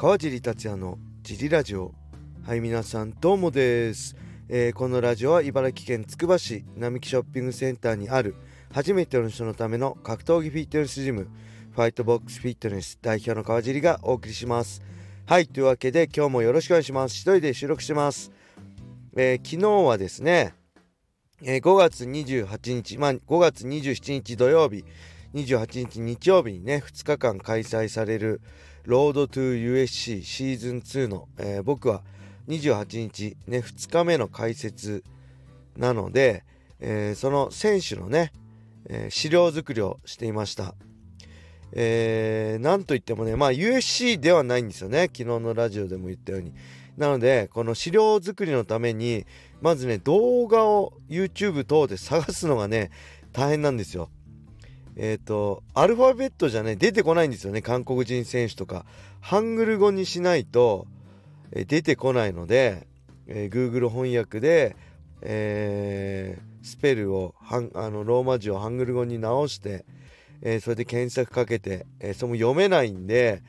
川尻達也のジリラジオ。はい皆さんどうもです、えー、このラジオは茨城県つくば市並木ショッピングセンターにある初めての人のための格闘技フィットネスジムファイトボックスフィットネス代表の川尻がお送りします。はいというわけで今日もよろしくお願いします。一人で収録してます、えー、昨日はですね、えー、5月28日まあ5月27日土曜日28日日曜日にね2日間開催されるロードトゥ USC シーズン2の、えー、僕は28日ね2日目の解説なので、えー、その選手のね、えー、資料作りをしていました。えー、なんといってもねまあ USC ではないんですよね。昨日のラジオでも言ったように。なのでこの資料作りのためにまずね動画を YouTube 等で探すのがね大変なんですよ。えっ、ー、と、アルファベットじゃね、出てこないんですよね、韓国人選手とか。ハングル語にしないと、え、出てこないので、えー、Google 翻訳で、えー、スペルをあのローマ字をハングル語に直して、えー、それで検索かけて、えー、それも読めないんで、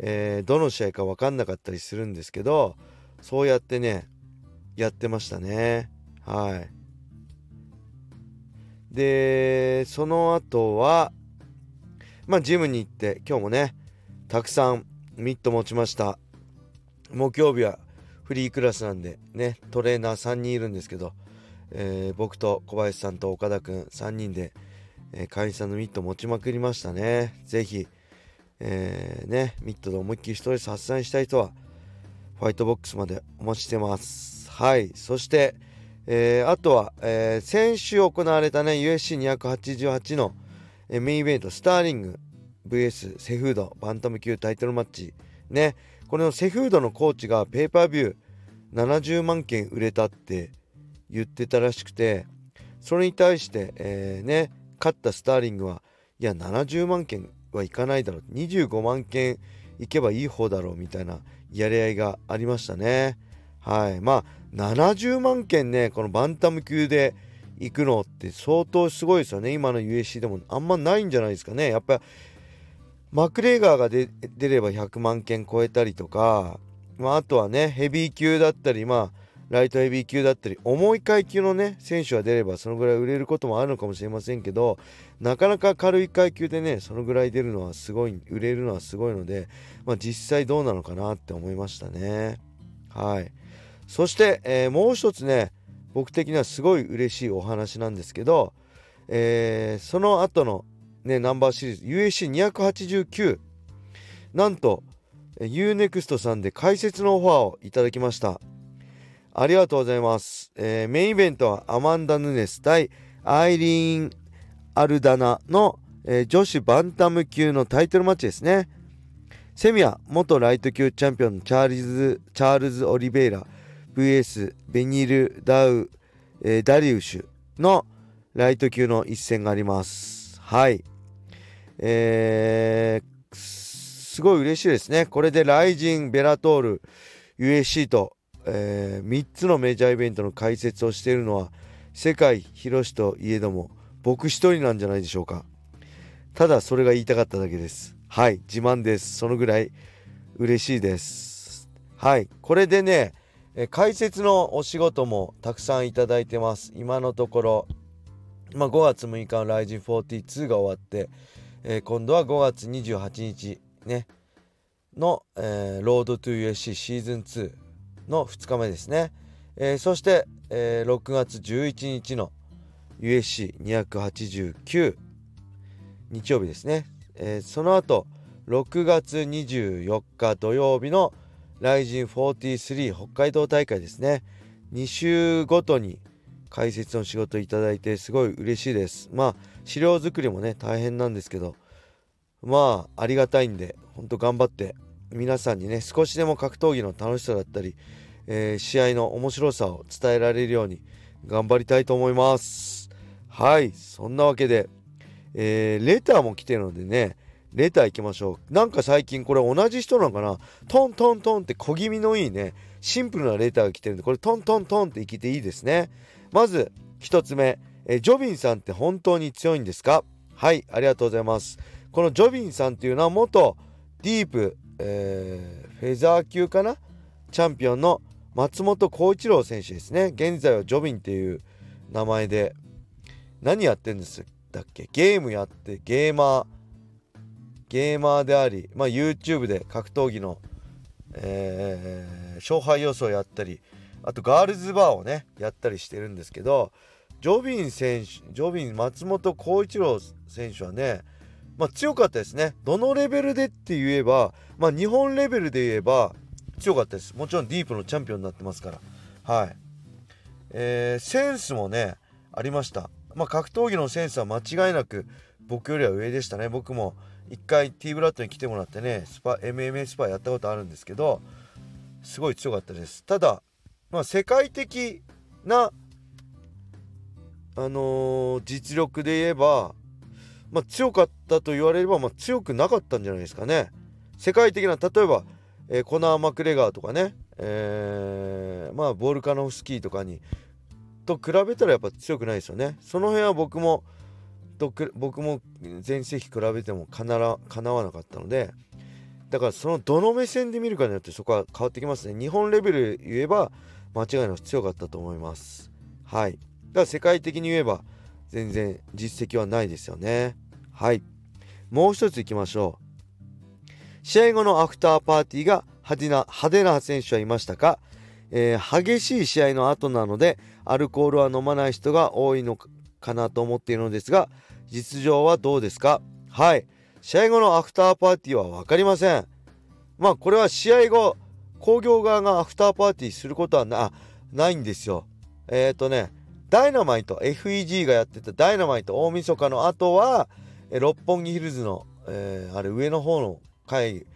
え、どの試合か分かんなかったりするんですけどそうやってねやってましたねはいでその後はまあジムに行って今日もねたくさんミット持ちました。木曜日はフリークラスなんでねトレーナー3人いるんですけど、えー、僕と小林さんと岡田くん3人で、えー、会員さんのミット持ちまくりましたね。是非えー、ねミットで思いっきりストレス発散したい人はファイトボックスまでお待ちしてます。はい。そしてえー、あとは、えー、先週行われたね USC288 の、え、メインイベントスターリング VS セフードバンタム級タイトルマッチ。ね。これのセフードのコーチがペーパービュー70万件売れたって言ってたらしくてそれに対して、えー、ね勝ったスターリングはいや70万件はいかないだろう。25万件いけばいい方だろうみたいなやり合いがありましたね。はい。まあ70万件ねこのバンタム級で行くのって相当すごいですよね。今の USC でもあんまないんじゃないですかね。やっぱマクレーガーが出れば100万件超えたりとか、まあ、あとはねヘビー級だったりまあライトヘビー級だったり重い階級のね選手が出ればそのぐらい売れることもあるのかもしれませんけどなかなか軽い階級でねそのぐらい出るのはすごい売れるのはすごいので、まあ、実際どうなのかなって思いましたね。はい。そして、えー、もう一つね僕的にはすごい嬉しいお話なんですけど、えー、その後のねナンバーシリーズ USC289 なんと UNEXT さんで解説のオファーをいただきました。ありがとうございます、えー、メインイベントはアマンダ・ヌネス対アイリーン・アルダナの、えー、女子バンタム級のタイトルマッチですね。セミア元ライト級チャンピオンのチャールズ・チャールズオリベイラ。VS ベニール・ダウ、えー、ダリウシュのライト級の一戦があります。はい。えー、すごい嬉しいですね。これでライジン、ベラトール、USC と、えー、3つのメジャーイベントの解説をしているのは世界広しといえども僕一人なんじゃないでしょうか。ただそれが言いたかっただけです。はい、自慢です。そのぐらい嬉しいです。はい、これでね、え解説のお仕事もたくさんいただいてます。今のところ、まあ、5月6日の RIZIN42 が終わって、えー、今度は5月28日ね。の、えー、ロードトゥ USC シーズン2の2日目ですね、えー、そして、えー、6月11日の USC289 日曜日ですね、えー、その後6月24日土曜日のライジン43北海道大会ですね。2週ごとに解説の仕事いただいてすごい嬉しいです。まあ資料作りもね大変なんですけど。まあありがたいんでほんと頑張って皆さんにね少しでも格闘技の楽しさだったり、えー、試合の面白さを伝えられるように頑張りたいと思います。はいそんなわけで、えー、レターも来てるのでねレター行きましょう。なんか最近これ同じ人なのかな。トントントンって小気味のいいね、シンプルなレターが来てるんで、これトントントンって生きていいですね。まず、1つ目、えジョビンさんって本当に強いんですか？はい、ありがとうございます。このジョビンさんっていうのは元ディープ、えー、フェザー級かな？チャンピオンの松本幸一郎選手ですね。現在はジョビンっていう名前で。何やってんです？だっけ？ゲームやってゲーマー。ゲーマーであり、まあ、YouTube で格闘技の、えー、勝敗予想やったりあとガールズバーをねやったりしてるんですけどジョビン選手ジョビン松本晃市郎選手はねまあ、強かったですね。どのレベルでって言えば、まあ、日本レベルで言えば強かったです。もちろんディープのチャンピオンになってますから。はい。えー、センスもねありました。まあ格闘技のセンスは間違いなく僕よりは上でしたね。僕も一回 T ブラッドに来てもらってねスパ MMA スパやったことあるんですけどすごい強かったですただまあ世界的なあのー、実力で言えばまあ、強かったと言われれば、まあ、強くなかったんじゃないですかね。世界的な例えば、えー、コナー・マクレガーとかね、えー、まあボルカノフスキーとかにと比べたらやっぱ強くないですよね。その辺は僕もと僕も全盛期比べてもかならかなわなかったのでだからそのどの目線で見るかによってそこは変わってきますね。日本レベル言えば間違いなく強かったと思います。はい。だから世界的に言えば全然実績はないですよね。はい。もう一ついきましょう。試合後のアフターパーティーが派手な派手な選手はいましたか、えー、激しい試合の後なのでアルコールは飲まない人が多いのかなと思っているのですが実情はどうですか？はい。試合後のアフターパーティーは分かりません。まあこれは試合後工業側がアフターパーティーすることはなないんですよ。えっ、ー、とねダイナマイト FEG がやってたダイナマイト大晦日の後は六本木ヒルズの、えー、あれ上の方の会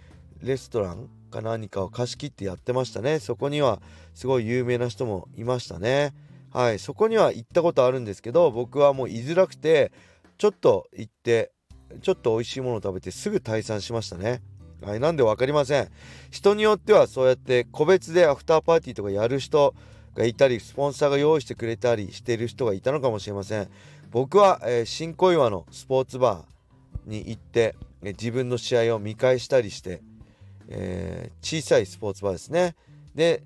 レストランか何かを貸し切ってやってましたね。そこにはすごい有名な人もいましたね。はいそこには行ったことあるんですけど僕はもう居づらくてちょっと行ってちょっと美味しいものを食べてすぐ退散しましたね。はいなんで分かりません。人によってはそうやって個別でアフターパーティーとかやる人がいたりスポンサーが用意してくれたりしてる人がいたのかもしれません。僕は、えー、新小岩のスポーツバーに行って、えー、自分の試合を見返したりして、えー、小さいスポーツバーですね。で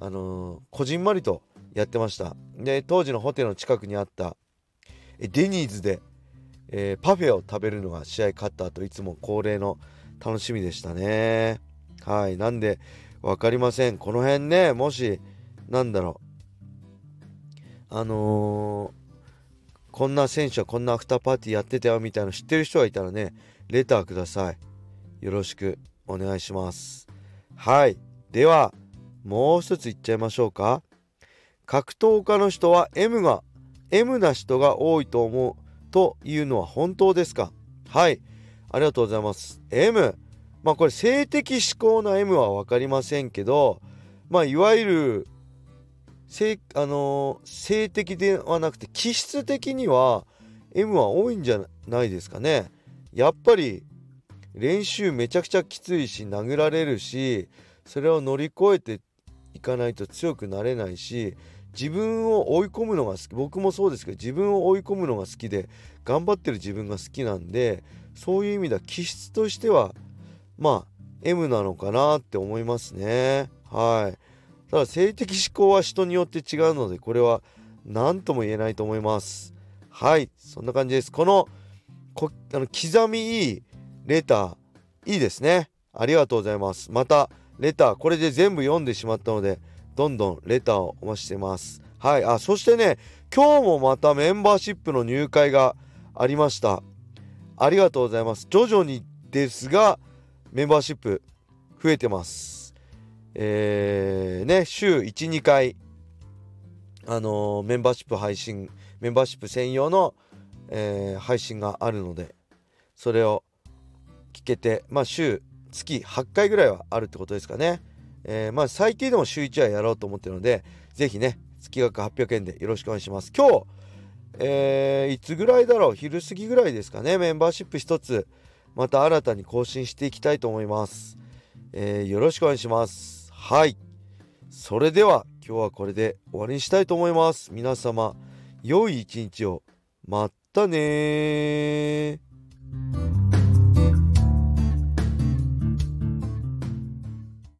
あのこじんまりとやってました。で当時のホテルの近くにあったデニーズで、えパフェを食べるのが試合勝った後いつも恒例の楽しみでしたね。はい。なんで分かりません。この辺ねもしなんだろう。あのー、こんな選手はこんなアフターパーティーやってたよみたいな知ってる人がいたらねレターください。よろしくお願いします。はい。ではもう一ついっちゃいましょうか。格闘家の人は M が M な人が多いと思う。というのは本当ですか？はい。ありがとうございます。M まあこれ性的思考な M は分かりませんけどまあいわゆる性あのー、性的ではなくて気質的には M は多いんじゃないですかね。やっぱり練習めちゃくちゃきついし殴られるしそれを乗り越えていかないと強くなれないし自分を追い込むのが好き。僕もそうですけど自分を追い込むのが好きで頑張ってる自分が好きなんでそういう意味では気質としてはまあ M なのかなって思いますね。はい。ただ性的思考は人によって違うのでこれは何とも言えないと思います。はい。そんな感じです。このこあの刻みいいレターいいですね。ありがとうございます。またレターこれで全部読んでしまったのでどんどんレターをお待ちしてます。はい。あそしてね今日もまたメンバーシップの入会がありました。ありがとうございます。徐々にですがメンバーシップ増えてます。えー、ね、週1、2回、あのー、メンバーシップ配信、メンバーシップ専用の、えー、配信があるので、それを聞けて、まあ、週、月8回ぐらいはあるってことですかね。えー、まあ、最低でも週1はやろうと思ってるので、ぜひね、月額800円でよろしくお願いします。今日、えー、いつぐらいだろう？昼過ぎぐらいですかね、メンバーシップ1つ、また新たに更新していきたいと思います。えー、よろしくお願いします。はいそれでは今日はこれで終わりにしたいと思います皆様良い一日をまたね